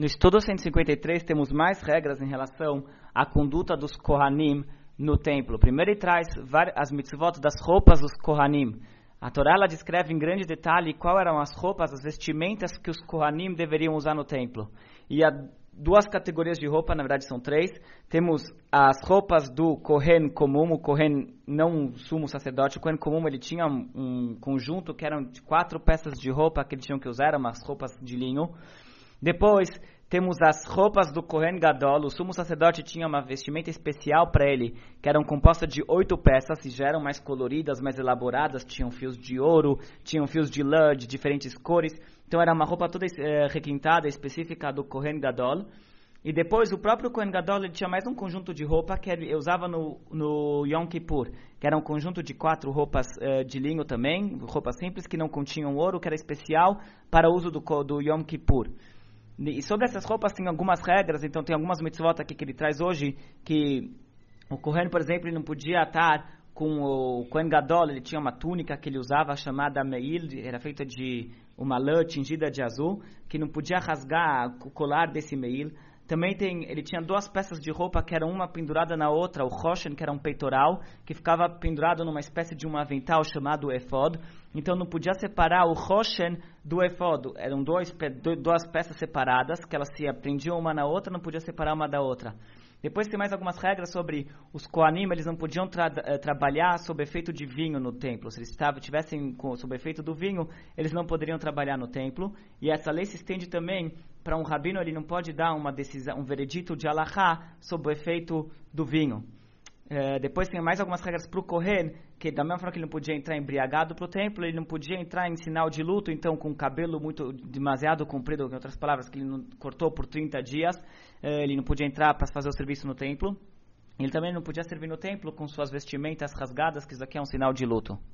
No estudo 153 temos mais regras em relação à conduta dos Kohanim no templo. Primeiro ele traz as mitzvot das roupas dos Kohanim. A Torá ela descreve em grande detalhe quais eram as roupas, as vestimentas que os Kohanim deveriam usar no templo. E há duas categorias de roupa, na verdade são três. Temos as roupas do Kohen comum, o Kohen não sumo sacerdote. O Kohen comum ele tinha um conjunto que eram de quatro peças de roupa que eles tinham que usar, eram umas roupas de linho. Depois temos as roupas do Kohen Gadol. O sumo sacerdote tinha uma vestimenta especial para ele, que eram compostas de oito peças, e já eram mais coloridas, mais elaboradas. Tinham fios de ouro, tinham fios de lã de diferentes cores. Então era uma roupa toda é, requintada, específica do Kohen Gadol. E depois o próprio Kohen Gadol tinha mais um conjunto de roupa que ele usava no, no Yom Kippur, que era um conjunto de quatro roupas uh, de linho também, roupas simples que não continham ouro, que era especial para o uso do, do Yom Kippur. E sobre essas roupas tem algumas regras, então tem algumas mitzvot aqui que ele traz hoje, que o Kohen, por exemplo, ele não podia estar com o Kohen Gadol, ele tinha uma túnica que ele usava chamada Meil, era feita de uma lã tingida de azul, que não podia rasgar o colar desse Meil. Também tem, ele tinha duas peças de roupa que eram uma pendurada na outra, o Roshen, que era um peitoral, que ficava pendurado numa espécie de um avental chamado Efod. Então não podia separar o Roshen do Efod. Eram dois, duas peças separadas, que elas se aprendiam uma na outra, não podia separar uma da outra. Depois tem mais algumas regras sobre os Koanim, eles não podiam tra eh, trabalhar sob efeito de vinho no templo. Se eles tivessem sob efeito do vinho, eles não poderiam trabalhar no templo. E essa lei se estende também para um rabino, ele não pode dar uma decisão, um veredito de alahá sob o efeito do vinho. É, depois tem mais algumas regras para o Kohen, que da mesma forma que ele não podia entrar embriagado para o templo, ele não podia entrar em sinal de luto, então com o cabelo muito demasiado comprido, em outras palavras, que ele não cortou por 30 dias, é, ele não podia entrar para fazer o serviço no templo. Ele também não podia servir no templo com suas vestimentas rasgadas, que isso aqui é um sinal de luto.